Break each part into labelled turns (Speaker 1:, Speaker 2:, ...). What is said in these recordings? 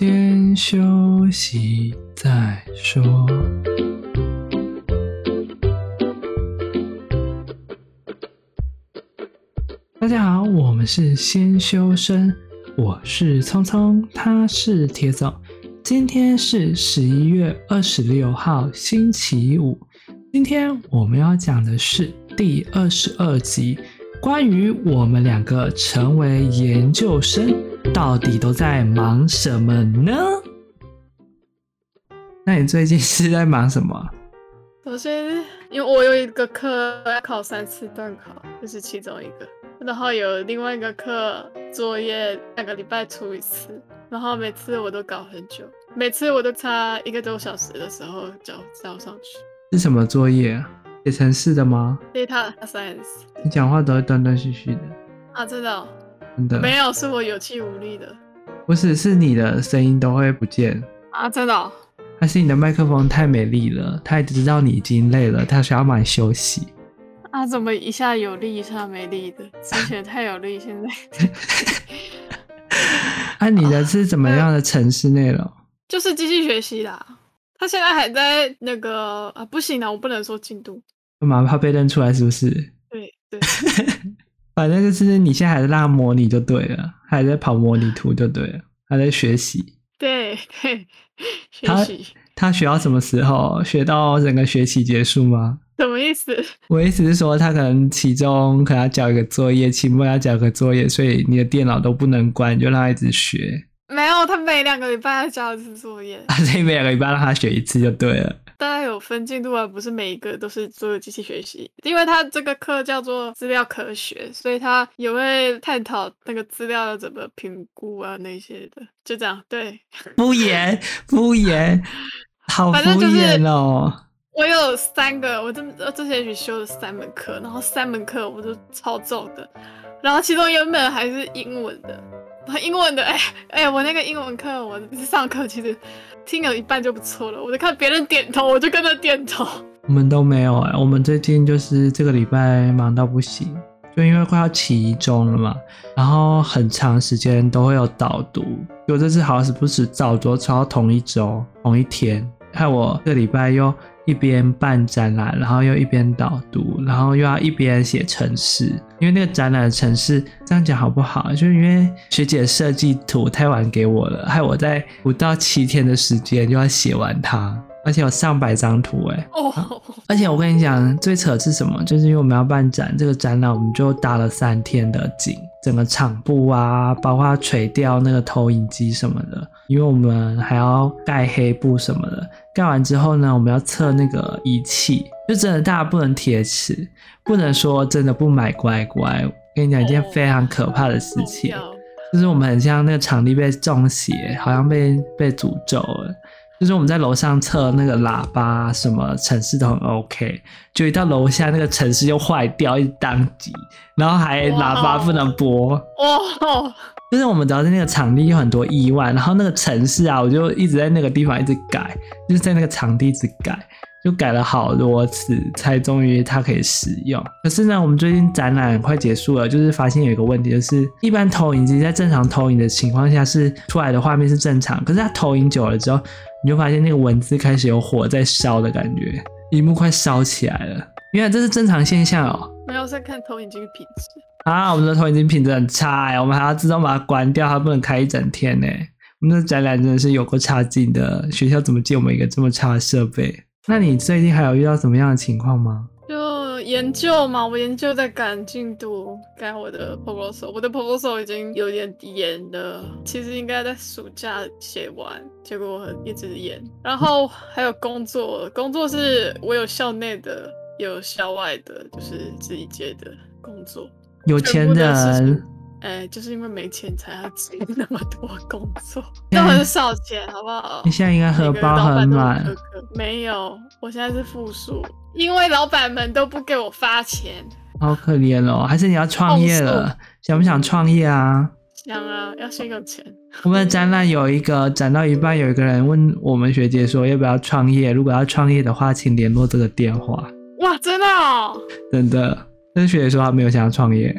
Speaker 1: 先休息再说。大家好，我们是先修身，我是聪聪，他是铁总。今天是十一月二十六号，星期五。今天我们要讲的是第二十二集，关于我们两个成为研究生，到底都在忙什么呢？那你最近是在忙什么？
Speaker 2: 首先，因为我有一个课要考三次段考，这是其中一个。然后有另外一个课作业，两个礼拜出一次，然后每次我都搞很久，每次我都差一个多小时的时候就交上去。
Speaker 1: 是什么作业啊？写程式的吗
Speaker 2: ？Data Science。
Speaker 1: 你讲话都会断断续续的
Speaker 2: 啊？真的哦？
Speaker 1: 真的？
Speaker 2: 没有，是我有气无力的。
Speaker 1: 不是，是你的声音都会不见
Speaker 2: 啊？真的哦？
Speaker 1: 还是你的麦克风太美丽了？他也知道你已经累了，他需要帮你休息。
Speaker 2: 啊，怎么一下有力，一下没力的？之前太有力，现在。
Speaker 1: 啊，你的是怎么样的城市内容？
Speaker 2: 就是机器学习啦。他现在还在那个啊，不行啊，我不能说进度。
Speaker 1: 干嘛怕被认出来？是不是？
Speaker 2: 对对。
Speaker 1: 反正就是你现在还在让他模拟就对了，还在跑模拟图就对了，还在学习。
Speaker 2: 对对，学习。
Speaker 1: 他他学到什么时候？学到整个学期结束吗？
Speaker 2: 什么意思？
Speaker 1: 我意思是说，他可能期中可能要交一个作业，期末要交一个作业，所以你的电脑都不能关，你就让他一直学。没
Speaker 2: 有，他每两个礼拜要交一次作业。
Speaker 1: 啊，所以每两个礼拜让他学一次就对了。
Speaker 2: 大概有分进度啊，不是每一个都是做机器学习，因为他这个课叫做资料科学，所以他也会探讨那个资料要怎么评估啊那些的，就这样。对，
Speaker 1: 敷衍，敷衍，好敷衍哦。
Speaker 2: 我有三个，我这这学期修了三门课，然后三门课我都超重的，然后其中有一门还是英文的，英文的，哎哎，我那个英文课我上课其实听了一半就不错了，我就看别人点头，我就跟着点头。
Speaker 1: 我们都没有哎，我们最近就是这个礼拜忙到不行，就因为快要期中了嘛，然后很长时间都会有导读，就这次好死不死早读抄同一周同一天，害我这个礼拜又。一边办展览，然后又一边导读，然后又要一边写程式，因为那个展览的城市，这样讲好不好？就是因为学姐设计图太晚给我了，害我在不到七天的时间就要写完它。而且有上百张图哎，oh. 而且我跟你讲，最扯的是什么？就是因为我们要办展，这个展览我们就搭了三天的景，整个场布啊，包括垂吊那个投影机什么的，因为我们还要盖黑布什么的。盖完之后呢，我们要测那个仪器，就真的大家不能铁齿，不能说真的不买乖乖。我跟你讲一件非常可怕的事情，oh. 就是我们很像那个场地被中邪，好像被被诅咒了。就是我们在楼上测那个喇叭，什么城市都很 OK，就一到楼下那个城市就坏掉，一当机，然后还喇叭不能播。哇、wow.！就是我们只要在那个场地有很多意外，然后那个城市啊，我就一直在那个地方一直改，就是在那个场地一直改。就改了好多次，才终于它可以使用。可是呢，我们最近展览快结束了，就是发现有一个问题，就是一般投影机在正常投影的情况下是出来的画面是正常，可是它投影久了之后，你就发现那个文字开始有火在烧的感觉，荧幕快烧起来了。原来这是正常现象哦。
Speaker 2: 没有在看投影机品质
Speaker 1: 啊，我们的投影机品质很差哎，我们还要自动把它关掉，它不能开一整天呢。我们的展览真的是有够差劲的，学校怎么借我们一个这么差的设备？那你最近还有遇到什么样的情况吗？
Speaker 2: 就研究嘛，我研究在赶进度，赶我的 proposal，我的 proposal 已经有点延了，其实应该在暑假写完，结果我一直延。然后还有工作，工作是我有校内的，有校外的，就是自己接的工作。
Speaker 1: 有钱人。
Speaker 2: 哎、欸，就是因为没钱才要接 那么多工作，都很少钱，好不好？
Speaker 1: 你现在应该荷包很满。
Speaker 2: 没有，我现在是负数，因为老板们都不给我发钱，
Speaker 1: 好可怜哦。还是你要创业了？想不想创业啊？
Speaker 2: 想啊，要先有钱。
Speaker 1: 我们的展览有一个展到一半，有一个人问我们学姐说要不要创业？如果要创业的话，请联络这个电话。
Speaker 2: 哇，真的哦？
Speaker 1: 真的。但是学姐说她没有想要创业。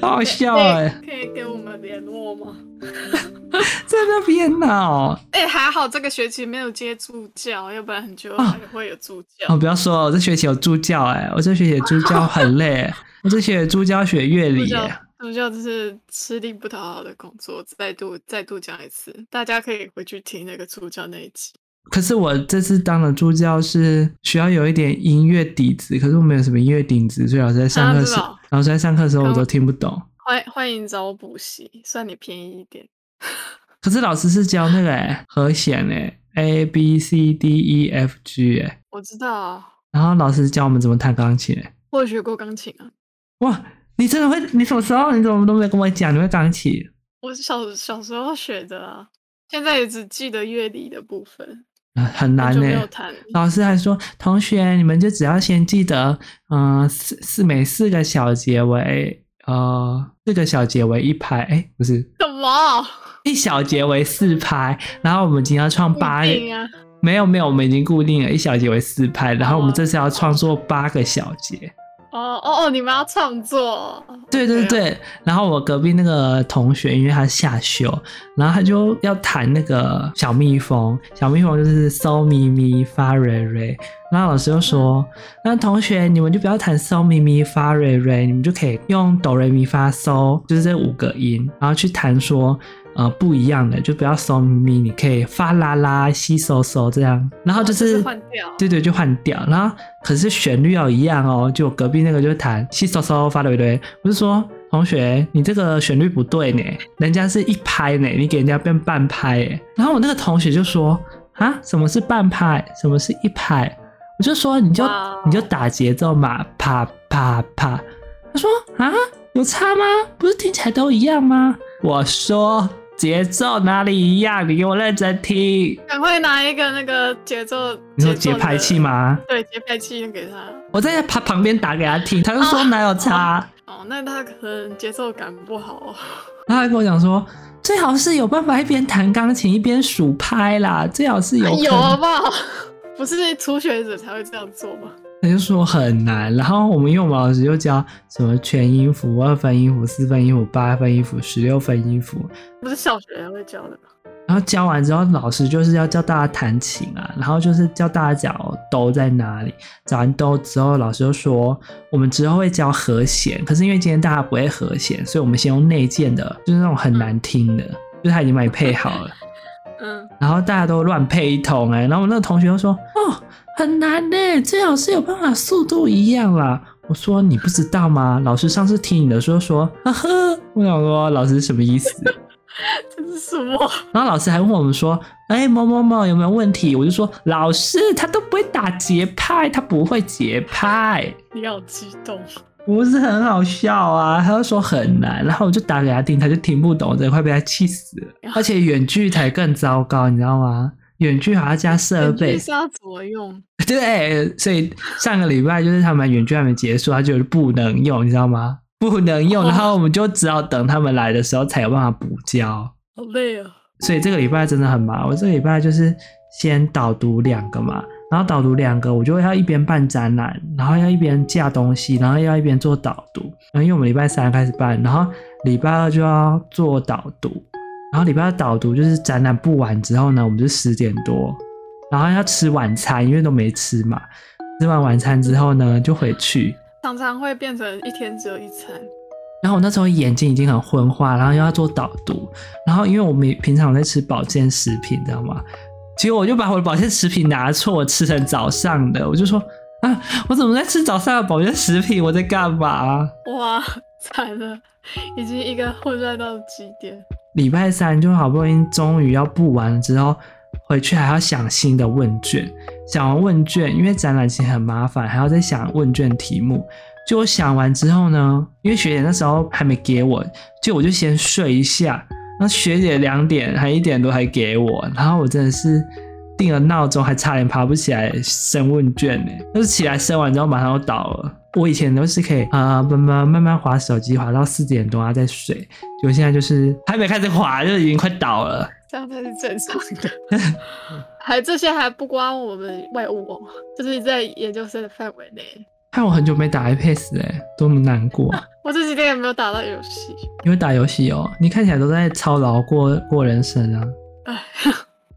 Speaker 1: 好笑哎！
Speaker 2: 可以给我们联络吗？
Speaker 1: 在那边闹。
Speaker 2: 哎、欸，还好这个学期没有接助教，要不然很久还会有助教。
Speaker 1: 哦，哦不要说，我这学期有助教哎，我这学期助教很累，我这学期助教学乐理。
Speaker 2: 助教就是吃力不讨好的工作，再度再度讲一次，大家可以回去听那个助教那一集。
Speaker 1: 可是我这次当了助教是需要有一点音乐底子，可是我没有什么音乐底子，所以老师在上课时，啊、老师在上课的时候我都听不懂。
Speaker 2: 欢欢迎找我补习，算你便宜一点。
Speaker 1: 可是老师是教那个哎和弦哎 A B C D E F G 哎，
Speaker 2: 我知道啊。
Speaker 1: 然后老师教我们怎么弹钢琴哎，
Speaker 2: 我有学过钢琴啊。
Speaker 1: 哇！你真的会？你什么时候？你怎么都没有跟我讲？你会钢琴？
Speaker 2: 我小小时候学的啊，现在也只记得乐理的部分，
Speaker 1: 啊、很难呢。老师还说，同学你们就只要先记得，嗯、呃，四四每四个小节为呃四个小节为一拍，哎、欸，不是
Speaker 2: 什么？
Speaker 1: 一小节为四拍，然后我们今天要创八个，
Speaker 2: 啊、
Speaker 1: 没有没有，我们已经固定了一小节为四拍，然后我们这次要创作八个小节。
Speaker 2: 哦哦哦哦！你们要创作？
Speaker 1: 对对对。然后我隔壁那个同学，因为他下修，然后他就要弹那个小蜜蜂。小蜜蜂就是嗦咪咪发瑞瑞。然后老师就说：“那同学，你们就不要弹嗦咪咪发瑞瑞，你们就可以用哆瑞咪发嗦，就是这五个音，然后去弹说。”呃，不一样的，就不要嗦咪咪，你可以发啦啦、西嗦嗦这样，然后就是换掉，对对，就换掉，然后可是旋律要一样哦，就隔壁那个就弹西嗦嗦发对不对？不是说同学，你这个旋律不对呢，人家是一拍呢，你给人家变半拍诶。然后我那个同学就说啊，什么是半拍？什么是一拍？我就说你就你就打节奏嘛，啪啪啪。他说啊，有差吗？不是听起来都一样吗？我说。节奏哪里一样？你给我认真听。
Speaker 2: 赶快拿一个那个节奏，
Speaker 1: 你说节拍器吗？
Speaker 2: 对，节拍器给他。
Speaker 1: 我在他旁边打给他听，他就说哪有差。
Speaker 2: 哦，哦，那他可能节奏感不好。
Speaker 1: 他还跟我讲说，最好是有办法一边弹钢琴一边数拍啦，最好是有。
Speaker 2: 有好不好？不是初学者才会这样做吗？
Speaker 1: 他就说很难，然后我们因为我们老师就教什么全音符、二分音符、四分音符、八分音符、十六分音符，
Speaker 2: 不是小学还会教的。
Speaker 1: 然后教完之后，老师就是要教大家弹琴啊，然后就是教大家找哆在哪里。找完哆之后，老师就说我们之后会教和弦，可是因为今天大家不会和弦，所以我们先用内建的，就是那种很难听的，就是他已经帮你配好了。嗯。然后大家都乱配一通哎、欸，然后我那个同学就说哦。很难呢，最好是有办法速度一样啦。我说你不知道吗？老师上次听你的说说，呵呵。我想说老师什么意思？
Speaker 2: 这是什么？
Speaker 1: 然后老师还问我们说，哎、欸，某某某有没有问题？我就说老师他都不会打节拍，他不会节拍。
Speaker 2: 你好激动，
Speaker 1: 不是很好笑啊？他就说很难，然后我就打给他听，他就听不懂，真的快被他气死了。而且远距才更糟糕，你知道吗？远距还要加设备，
Speaker 2: 是要怎么用？
Speaker 1: 对，所以上个礼拜就是他们远距还没结束，他就是不能用，你知道吗？不能用，然后我们就只好等他们来的时候才有办法补交。
Speaker 2: 好累啊！
Speaker 1: 所以这个礼拜真的很忙。我这个礼拜就是先导读两个嘛，然后导读两个，我就要一边办展览，然后要一边架东西，然后要一边做导读。然后因为我们礼拜三开始办，然后礼拜二就要做导读。然后礼拜二导读就是展览布完之后呢，我们就十点多，然后要吃晚餐，因为都没吃嘛。吃完晚餐之后呢，就回去。
Speaker 2: 常常会变成一天只有一餐。
Speaker 1: 然后我那时候眼睛已经很昏花，然后又要做导读，然后因为我们平常在吃保健食品，知道吗？结果我就把我的保健食品拿错，我吃成早上的，我就说啊，我怎么在吃早上的保健食品？我在干嘛？
Speaker 2: 哇，惨了，已经一个混乱到极点。
Speaker 1: 礼拜三就好不容易终于要布完了之后，回去还要想新的问卷。想完问卷，因为展览其实很麻烦，还要再想问卷题目。就我想完之后呢，因为学姐那时候还没给我，就我就先睡一下。那学姐两点还一点多还给我，然后我真的是定了闹钟，还差点爬不起来升问卷呢。就是起来升完之后马上就倒了。我以前都是可以啊，慢慢慢慢滑手机，滑到四点多啊再睡。结果现在就是还没开始滑，就已经快倒了。
Speaker 2: 这样才是正常的。还这些还不关我们外务哦，就是在研究生的范围内。
Speaker 1: 害我很久没打 iPad 哎，多么难过。
Speaker 2: 我这几天也没有打到游戏。
Speaker 1: 你会打游戏哦？你看起来都在操劳过过人生啊。哎，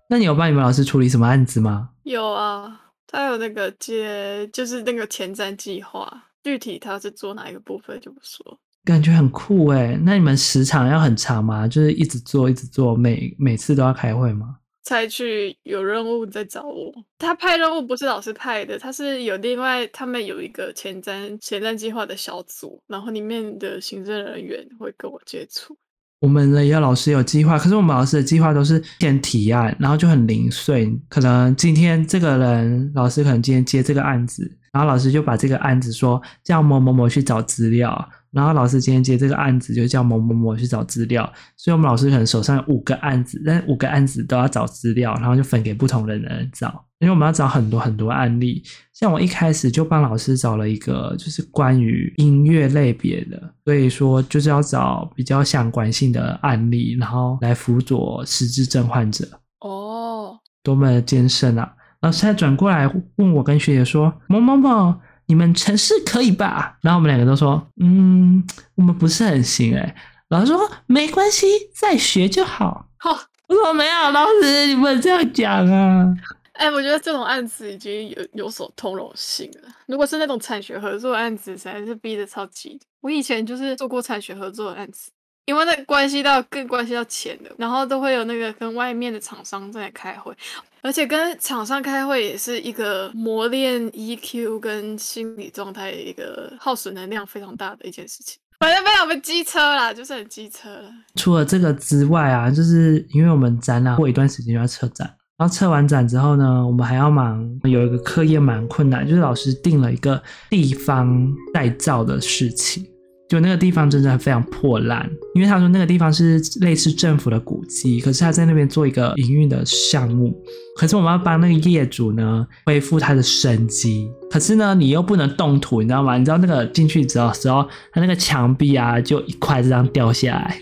Speaker 1: 那你有帮你们老师处理什么案子吗？
Speaker 2: 有啊，他有那个接，就是那个前瞻计划，具体他是做哪一个部分就不说。
Speaker 1: 感觉很酷哎，那你们时长要很长吗？就是一直做一直做，每每次都要开会吗？
Speaker 2: 才去有任务再找我。他派任务不是老师派的，他是有另外他们有一个前瞻前瞻计划的小组，然后里面的行政人员会跟我接触。
Speaker 1: 我们呢也有老师有计划，可是我们老师的计划都是先提案，然后就很零碎。可能今天这个人老师可能今天接这个案子，然后老师就把这个案子说叫某某某去找资料。然后老师今天接这个案子，就叫某某某去找资料，所以我们老师可能手上有五个案子，但五个案子都要找资料，然后就分给不同的人找，因为我们要找很多很多案例。像我一开始就帮老师找了一个，就是关于音乐类别的，所以说就是要找比较相关性的案例，然后来辅佐失智症患者。
Speaker 2: 哦，
Speaker 1: 多么的艰深啊！老师还转过来问我跟学姐说：“某某某。”你们城市可以吧？然后我们两个都说，嗯，我们不是很行哎。老师说没关系，再学就好。好，我说没有，老师你不能这样讲啊。
Speaker 2: 哎，我觉得这种案子已经有有所通融性了。如果是那种产学合作案子，实在是逼得超级。我以前就是做过产学合作的案子。因为那关系到更关系到钱的，然后都会有那个跟外面的厂商在开会，而且跟厂商开会也是一个磨练 EQ 跟心理状态一个耗损能量非常大的一件事情。反正非常的机车啦，就是很机车。
Speaker 1: 除了这个之外啊，就是因为我们展览过一段时间就要撤展，然后撤完展之后呢，我们还要忙有一个课业蛮困难，就是老师定了一个地方再造的事情。就那个地方真的非常破烂，因为他说那个地方是类似政府的古迹，可是他在那边做一个营运的项目，可是我们要帮那个业主呢恢复他的生机，可是呢你又不能动土，你知道吗？你知道那个进去之后时候，他那个墙壁啊就一块这样掉下来。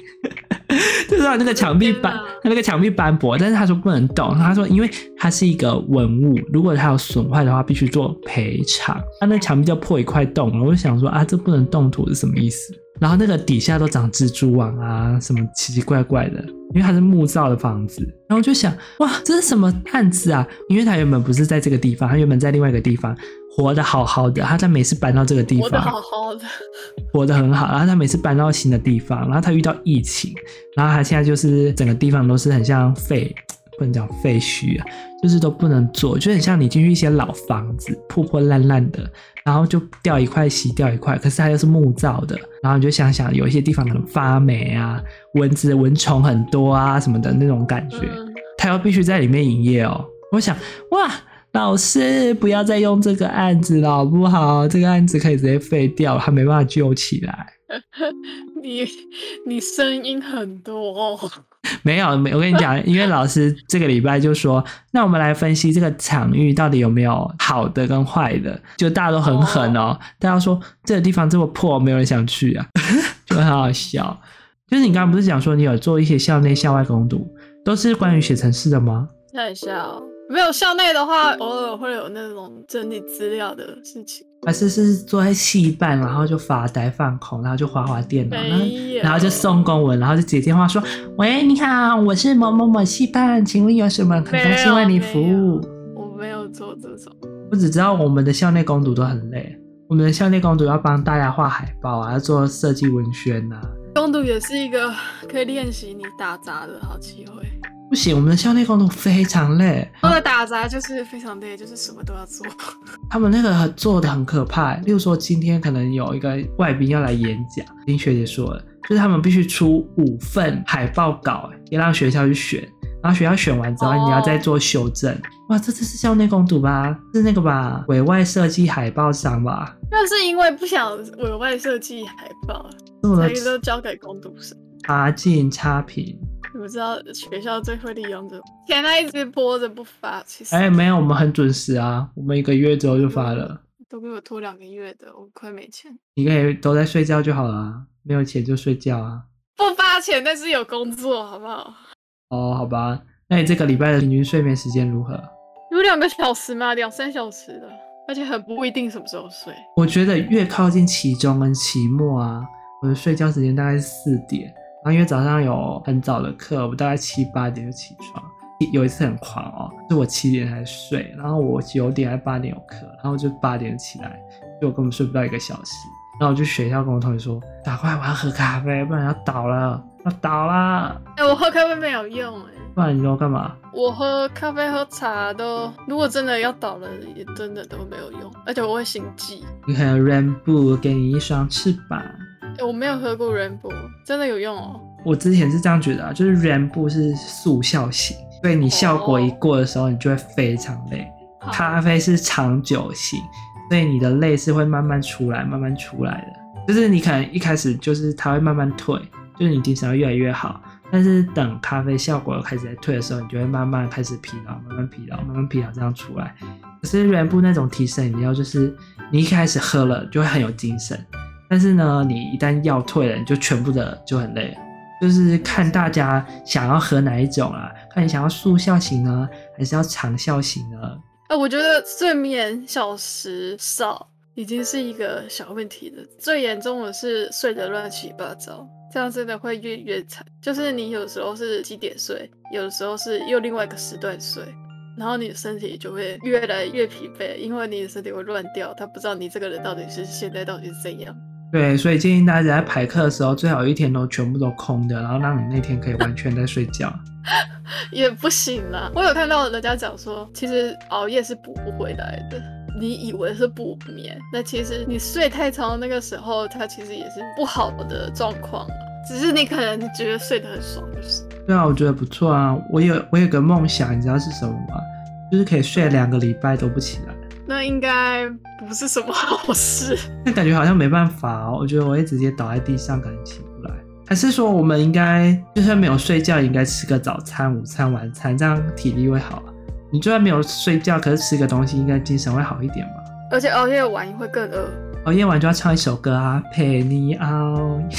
Speaker 1: 就是那个墙壁斑，他那个墙壁斑驳，但是他说不能动。他说，因为它是一个文物，如果它有损坏的话，必须做赔偿。他那墙壁就破一块洞，我就想说啊，这不能动土是什么意思？然后那个底下都长蜘蛛网啊，什么奇奇怪怪的，因为它是木造的房子。然后我就想，哇，这是什么案子啊？因为他原本不是在这个地方，他原本在另外一个地方。活得好好的，他在每次搬到这个地方，活得
Speaker 2: 好好的，
Speaker 1: 活得很好。然后他每次搬到新的地方，然后他遇到疫情，然后他现在就是整个地方都是很像废，不能讲废墟啊，就是都不能做，就很像你进去一些老房子，破破烂烂的，然后就掉一块洗掉一块，可是它又是木造的，然后你就想想，有一些地方可能发霉啊，蚊子蚊虫很多啊什么的那种感觉，嗯、他又必须在里面营业哦。我想，哇。老师，不要再用这个案子了，好不好？这个案子可以直接废掉，他没办法救起来。
Speaker 2: 你你声音很多哦。
Speaker 1: 没有，没，我跟你讲，因为老师这个礼拜就说，那我们来分析这个场域到底有没有好的跟坏的，就大家都很狠哦。哦大家说这个地方这么破，没有人想去啊，就很好笑。就是你刚刚不是讲说你有做一些校内校外攻读，都是关于写程式的吗？
Speaker 2: 在下哦。没有校内的话，偶尔会有那种整理资料的事情。
Speaker 1: 还是是坐在戏班，然后就发呆放空，然后就滑滑电脑，然后就送公文，然后就接电话说：“喂，你好，我是某某某戏班，请问有什么很高兴为你服务？”
Speaker 2: 我没有做这种，
Speaker 1: 我只知道我们的校内工读都很累，我们的校内工读要帮大家画海报啊，要做设计文宣啊。
Speaker 2: 工读也是一个可以练习你打杂的好机会。
Speaker 1: 不行，我们的校内工作非常累。
Speaker 2: 我的打杂就是非常累，就是什么都要做。
Speaker 1: 他们那个做的很可怕，例如说今天可能有一个外宾要来演讲，听学姐说了，就是他们必须出五份海报稿，也让学校去选，然后学校选完之后，你要再做修正。哦、哇，这次是校内工读吧？是那个吧？委外设计海报商吧？
Speaker 2: 那是因为不想委外设计海报，所以都交给工读生。
Speaker 1: 插进插屏。
Speaker 2: 我知道学校最会利用这种，天啊，一直播着不发，其实。
Speaker 1: 哎、欸，没有，我们很准时啊，我们一个月之后就发了。
Speaker 2: 都给我拖两个月的，我快没钱。
Speaker 1: 你可以都在睡觉就好了，啊没有钱就睡觉啊。
Speaker 2: 不发钱，但是有工作，好不好？
Speaker 1: 哦，好吧，那你这个礼拜的平均睡眠时间如何？
Speaker 2: 有两个小时吗？两三小时的。而且很不一定什么时候睡。
Speaker 1: 我觉得越靠近期中跟期末啊，我的睡觉时间大概是四点，然后因为早上有很早的课，我大概七八点就起床。有一次很狂哦，就我七点才睡，然后我九点还八点有课，然后就八点起来，就我根本睡不到一个小时。然后我去学校跟我同学说：“赶快，我要喝咖啡，不然要倒了，要倒啦。”
Speaker 2: 哎，我喝咖啡没有用哎。
Speaker 1: 不然你要干嘛？
Speaker 2: 我喝咖啡喝茶都，如果真的要倒了，也真的都没有用，而且我会心悸。
Speaker 1: 你看 Rainbow 给你一双翅膀。
Speaker 2: 哎，我没有喝过 Rainbow，真的有用哦。
Speaker 1: 我之前是这样觉得啊，就是 Rainbow 是速效型。所以你效果一过的时候，你就会非常累。Oh. 咖啡是长久型，所以你的累是会慢慢出来，慢慢出来的。就是你可能一开始就是它会慢慢退，就是你精神会越来越好。但是等咖啡效果开始在退的时候，你就会慢慢开始疲劳，慢慢疲劳，慢慢疲劳这样出来。可是原布那种提神饮料，就是你一开始喝了就会很有精神，但是呢，你一旦要退了，你就全部的就很累。就是看大家想要喝哪一种啊？看你想要速效型呢，还是要长效型呢？
Speaker 2: 啊，我觉得睡眠小时少已经是一个小问题了。最严重的是睡得乱七八糟，这样真的会越越惨。就是你有时候是几点睡，有时候是又另外一个时段睡，然后你的身体就会越来越疲惫，因为你的身体会乱掉，他不知道你这个人到底是现在到底是怎样。
Speaker 1: 对，所以建议大家在排课的时候，最好一天都全部都空的，然后让你那天可以完全在睡觉。
Speaker 2: 也不行啦，我有看到人家讲说，其实熬夜是补不回来的。你以为是补眠，那其实你睡太长的那个时候，它其实也是不好的状况。啊只是你可能觉得睡得很爽，就是。
Speaker 1: 对啊，我觉得不错啊。我有我有个梦想，你知道是什么吗？就是可以睡两个礼拜都不起来。
Speaker 2: 那应该不是什么好事。
Speaker 1: 那感觉好像没办法哦。我觉得我会直接倒在地上，可能起不来。还是说我们应该就算没有睡觉，应该吃个早餐、午餐、晚餐，这样体力会好啊？你就算没有睡觉，可是吃个东西，应该精神会好一点吧？
Speaker 2: 而且熬夜晚会更饿。
Speaker 1: 熬夜晚就要唱一首歌啊，陪你熬夜。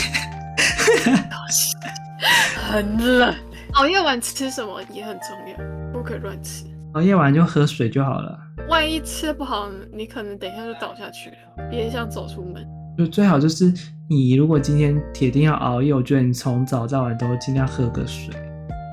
Speaker 2: 很冷。熬夜晚吃什么也很重要，不可以乱吃。
Speaker 1: 熬夜晚就喝水就好了。
Speaker 2: 万一吃不好，你可能等一下就倒下去了，别想走出门。
Speaker 1: 就最好就是你如果今天铁定要熬夜，我觉得你从早到晚都尽量喝个水，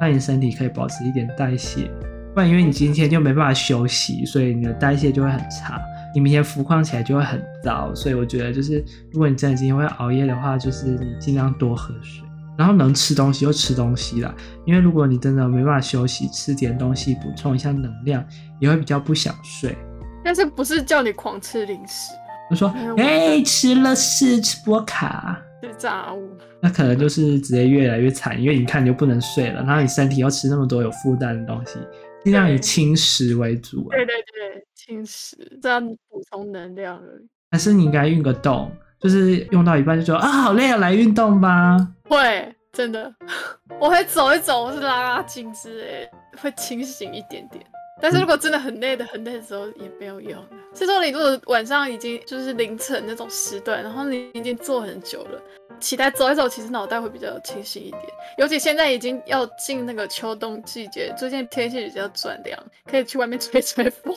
Speaker 1: 让你身体可以保持一点代谢。不然因为你今天就没办法休息，所以你的代谢就会很差，你明天浮况起来就会很糟。所以我觉得就是如果你真的今天会熬夜的话，就是你尽量多喝水。然后能吃东西就吃东西啦，因为如果你真的没办法休息，吃点东西补充一下能量，也会比较不想睡。
Speaker 2: 但是不是叫你狂吃零食？
Speaker 1: 我说，哎、欸，吃了是吃波卡，
Speaker 2: 吃炸物，
Speaker 1: 那可能就是直接越来越惨，因为你看你就不能睡了，然后你身体又吃那么多有负担的东西，尽量以轻食为主啊。
Speaker 2: 对对对，轻食这样补充能量而已。
Speaker 1: 还是你应该运个动，就是用到一半就说啊，好累啊，来运动吧。
Speaker 2: 会，真的，我会走一走，我是拉拉筋之类，会清醒一点点。但是如果真的很累的、很累的时候，也没有用。是说你如果晚上已经就是凌晨那种时段，然后你已经坐很久了，起来走一走，其实脑袋会比较清醒一点。尤其现在已经要进那个秋冬季节，最近天气比较转凉，可以去外面吹吹风。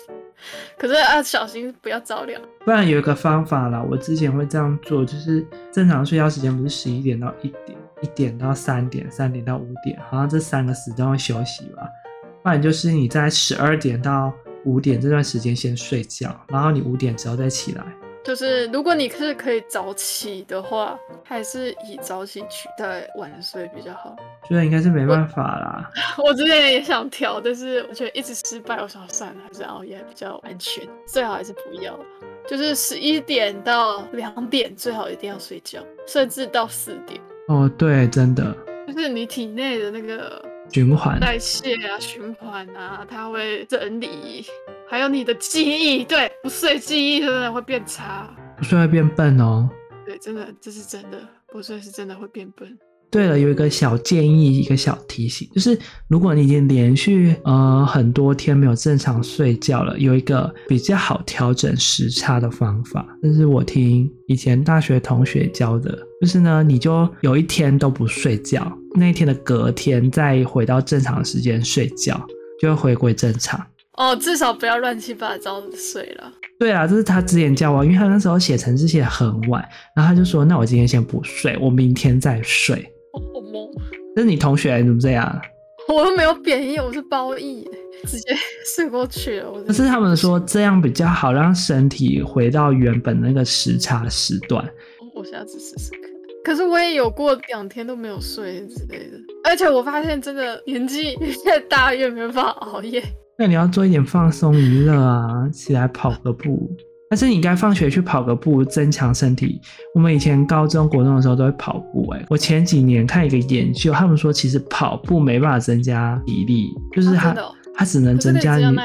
Speaker 2: 可是啊，小心不要着凉。
Speaker 1: 不然有一个方法啦，我之前会这样做，就是正常睡觉时间不是十一点到一点，一点到三点，三点到五点，好像这三个时段会休息吧。不然就是你在十二点到五点这段时间先睡觉，然后你五点之后再起来。
Speaker 2: 就是如果你是可以早起的话，还是以早起取代晚睡比较好。
Speaker 1: 觉得应该是没办法啦。
Speaker 2: 我，我之前也想调，但是我觉得一直失败，我想算了，还是熬夜比较安全，最好还是不要。就是十一点到两点最好一定要睡觉，甚至到四点。
Speaker 1: 哦，对，真的。
Speaker 2: 就是你体内的那个。
Speaker 1: 循环
Speaker 2: 代谢啊，循环啊，它会整理，还有你的记忆，对，不睡记忆真的会变差，
Speaker 1: 不睡会变笨哦。
Speaker 2: 对，真的，这是真的，不睡是真的会变笨。
Speaker 1: 对了，有一个小建议，一个小提醒，就是如果你已经连续呃很多天没有正常睡觉了，有一个比较好调整时差的方法，这是我听以前大学同学教的，就是呢，你就有一天都不睡觉，那一天的隔天再回到正常时间睡觉，就会回归正常。
Speaker 2: 哦，至少不要乱七八糟的睡了。
Speaker 1: 对啊，这是他之前教我，因为他那时候写程式写很晚，然后他就说：“那我今天先不睡，我明天再睡。”
Speaker 2: 好懵。
Speaker 1: 这是你同学怎么这样？
Speaker 2: 我又没有贬义，我是褒义，直接睡过去了。
Speaker 1: 可是他们说这样比较好，让身体回到原本那个时差时段。
Speaker 2: 我下次试试看。可是我也有过两天都没有睡之类的，而且我发现真的年纪越大越没办法熬夜。
Speaker 1: 那你要做一点放松娱乐啊，起来跑个步。但是你该放学去跑个步，增强身体。我们以前高中、国中的时候都会跑步。哎，我前几年看一个研究，他们说其实跑步没办法增加体力，就是它、哦、它只能增加你，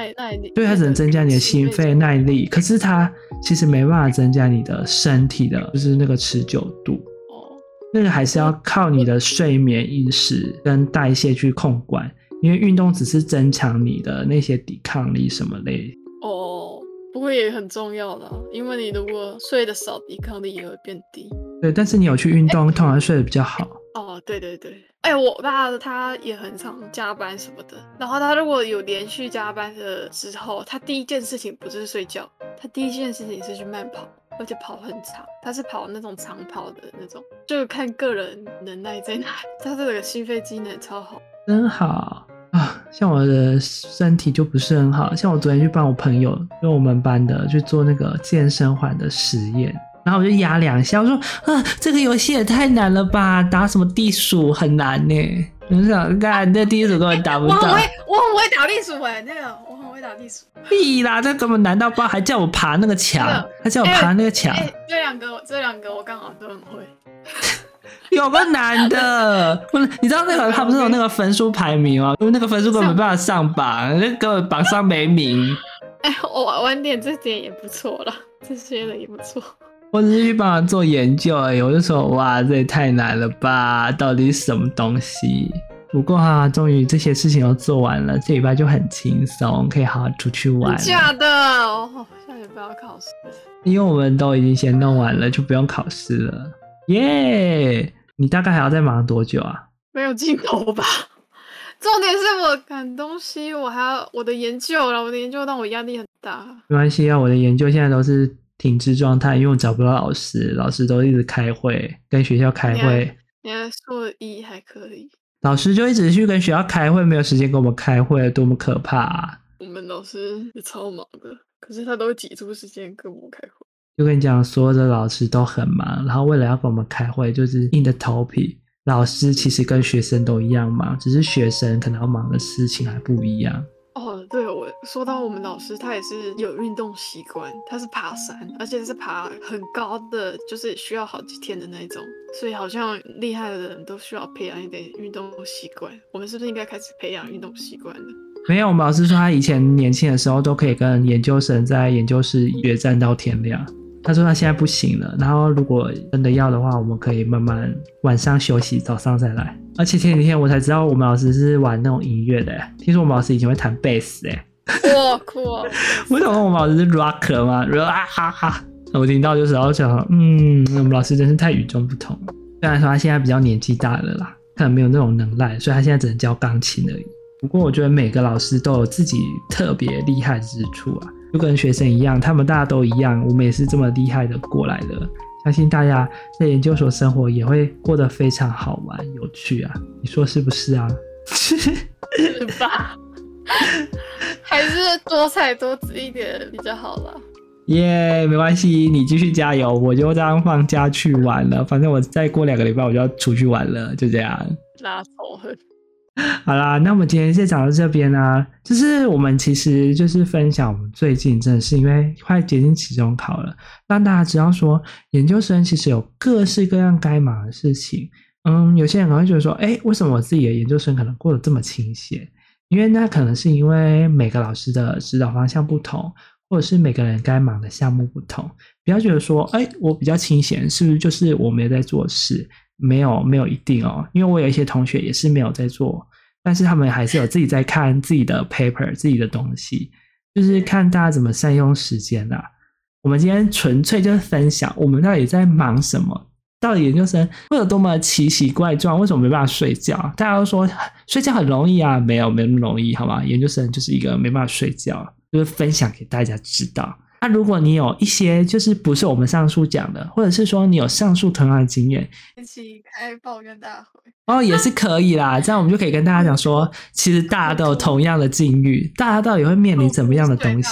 Speaker 1: 对，它只能增加你的心肺耐力。可是它其实没办法增加你的身体的，就是那个持久度。哦那个还是要靠你的睡眠、饮食跟代谢去控管，因为运动只是增强你的那些抵抗力什么类。
Speaker 2: 哦，不过也很重要的，因为你如果睡得少，抵抗力也会变低。
Speaker 1: 对，但是你有去运动，通常睡得比较好。
Speaker 2: 哦，对对对。哎、欸，我爸他也很常加班什么的，然后他如果有连续加班的时候，他第一件事情不是睡觉，他第一件事情是去慢跑。而且跑很长，他是跑那种长跑的那种，就看个人能耐在哪。他这个心肺机能超好，
Speaker 1: 真好啊！像我的身体就不是很好，像我昨天去帮我朋友，就我们班的去做那个健身环的实验，然后我就压两下，我说啊，这个游戏也太难了吧，打什么地鼠很难呢。我想看那地鼠根本打不到。我很会，
Speaker 2: 我很会打地鼠哎，那个我很会打地鼠。
Speaker 1: 屁啦，这根本难到爆，还叫我爬那个墙，还、叫我爬那个墙、欸欸。
Speaker 2: 这两个，这两个我刚好都很会。
Speaker 1: 有个男的，不是？你知道那个他不是有那个分数排名吗？因为那个分数根本没办法上榜，那根本榜上没名。
Speaker 2: 哎、欸，我晚点这点也不错了，这些的也不错。
Speaker 1: 我只是去帮他做研究而已，我就说哇，这也太难了吧，到底是什么东西？不过哈、啊，终于这些事情都做完了，这礼拜就很轻松，可以好好出去玩。
Speaker 2: 假的哦，下礼拜要考试。
Speaker 1: 因为我们都已经先弄完了，就不用考试了。耶、yeah!！你大概还要再忙多久啊？
Speaker 2: 没有尽头吧？重点是我赶东西，我还要我的研究了，我的研究让我压力很大。
Speaker 1: 没关系啊，我的研究现在都是。停滞状态，因为我找不到老师，老师都一直开会，跟学校开会。
Speaker 2: 你还说一还可以，
Speaker 1: 老师就一直去跟学校开会，没有时间跟我们开会，多么可怕啊！
Speaker 2: 我们老师也超忙的，可是他都会挤出时间跟我们开会。
Speaker 1: 就跟你讲，所有的老师都很忙，然后为了要跟我们开会，就是硬着头皮。老师其实跟学生都一样忙，只是学生可能要忙的事情还不一样。
Speaker 2: 哦，对，我说到我们老师，他也是有运动习惯，他是爬山，而且是爬很高的，就是需要好几天的那种，所以好像厉害的人都需要培养一点运动习惯。我们是不是应该开始培养运动习惯呢？
Speaker 1: 没有，我们老师说他以前年轻的时候都可以跟研究生在研究室约战到天亮。他说他现在不行了，然后如果真的要的话，我们可以慢慢晚上休息，早上再来。而且前几天我才知道，我们老师是玩那种音乐的。听说我们老师以前会弹贝斯，哎，
Speaker 2: 哇酷！
Speaker 1: 为什么我们老师是 rocker 吗？rock 哈哈！我听到就是然后想，嗯，我们老师真是太与众不同。虽然说他现在比较年纪大了啦，可能没有那种能耐，所以他现在只能教钢琴而已。不过我觉得每个老师都有自己特别厉害之处啊。就跟学生一样，他们大家都一样，我们也是这么厉害的过来的。相信大家在研究所生活也会过得非常好玩、有趣啊！你说是不是啊？
Speaker 2: 是吧？还是多彩多姿一点比较好啦。
Speaker 1: 耶，yeah, 没关系，你继续加油，我就这样放假去玩了。反正我再过两个礼拜我就要出去玩了，就这样。
Speaker 2: 拉仇恨。
Speaker 1: 好啦，那我们今天就讲到这边啦。就是我们其实就是分享我们最近真的是因为快接近期中考了，让大家知道说研究生其实有各式各样该忙的事情。嗯，有些人可能会觉得说，哎，为什么我自己的研究生可能过得这么清闲？因为那可能是因为每个老师的指导方向不同，或者是每个人该忙的项目不同。不要觉得说，哎，我比较清闲，是不是就是我没有在做事？没有没有一定哦，因为我有一些同学也是没有在做，但是他们还是有自己在看自己的 paper、自己的东西，就是看大家怎么善用时间啦。我们今天纯粹就是分享我们到底在忙什么，到底研究生会有多么奇奇怪状，为什么没办法睡觉？大家都说睡觉很容易啊，没有没那么容易，好吗？研究生就是一个没办法睡觉，就是分享给大家知道。那、啊、如果你有一些就是不是我们上述讲的，或者是说你有上述同样的经验，
Speaker 2: 一起开抱怨大会
Speaker 1: 哦，也是可以啦。这样我们就可以跟大家讲说，其实大家都有同样的境遇，大家到底会面临怎么样的东西？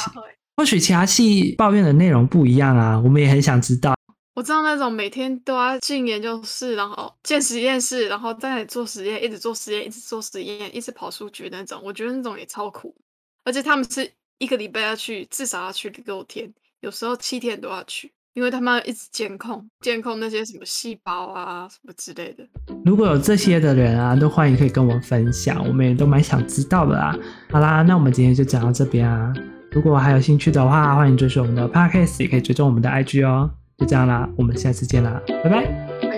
Speaker 1: 或许其他系抱怨的内容不一样啊，我们也很想知道。
Speaker 2: 我知道那种每天都要进研究室，然后进实验室，然后在做实验，一直做实验，一直做实验，一直跑数据那种，我觉得那种也超苦，而且他们是。一个礼拜要去，至少要去六天，有时候七天都要去，因为他们要一直监控，监控那些什么细胞啊什么之类的。
Speaker 1: 如果有这些的人啊，都欢迎可以跟我们分享，我们也都蛮想知道的啦。好啦，那我们今天就讲到这边啊。如果还有兴趣的话，欢迎追踪我们的 Podcast，也可以追踪我们的 IG 哦。就这样啦，我们下次见啦，拜拜。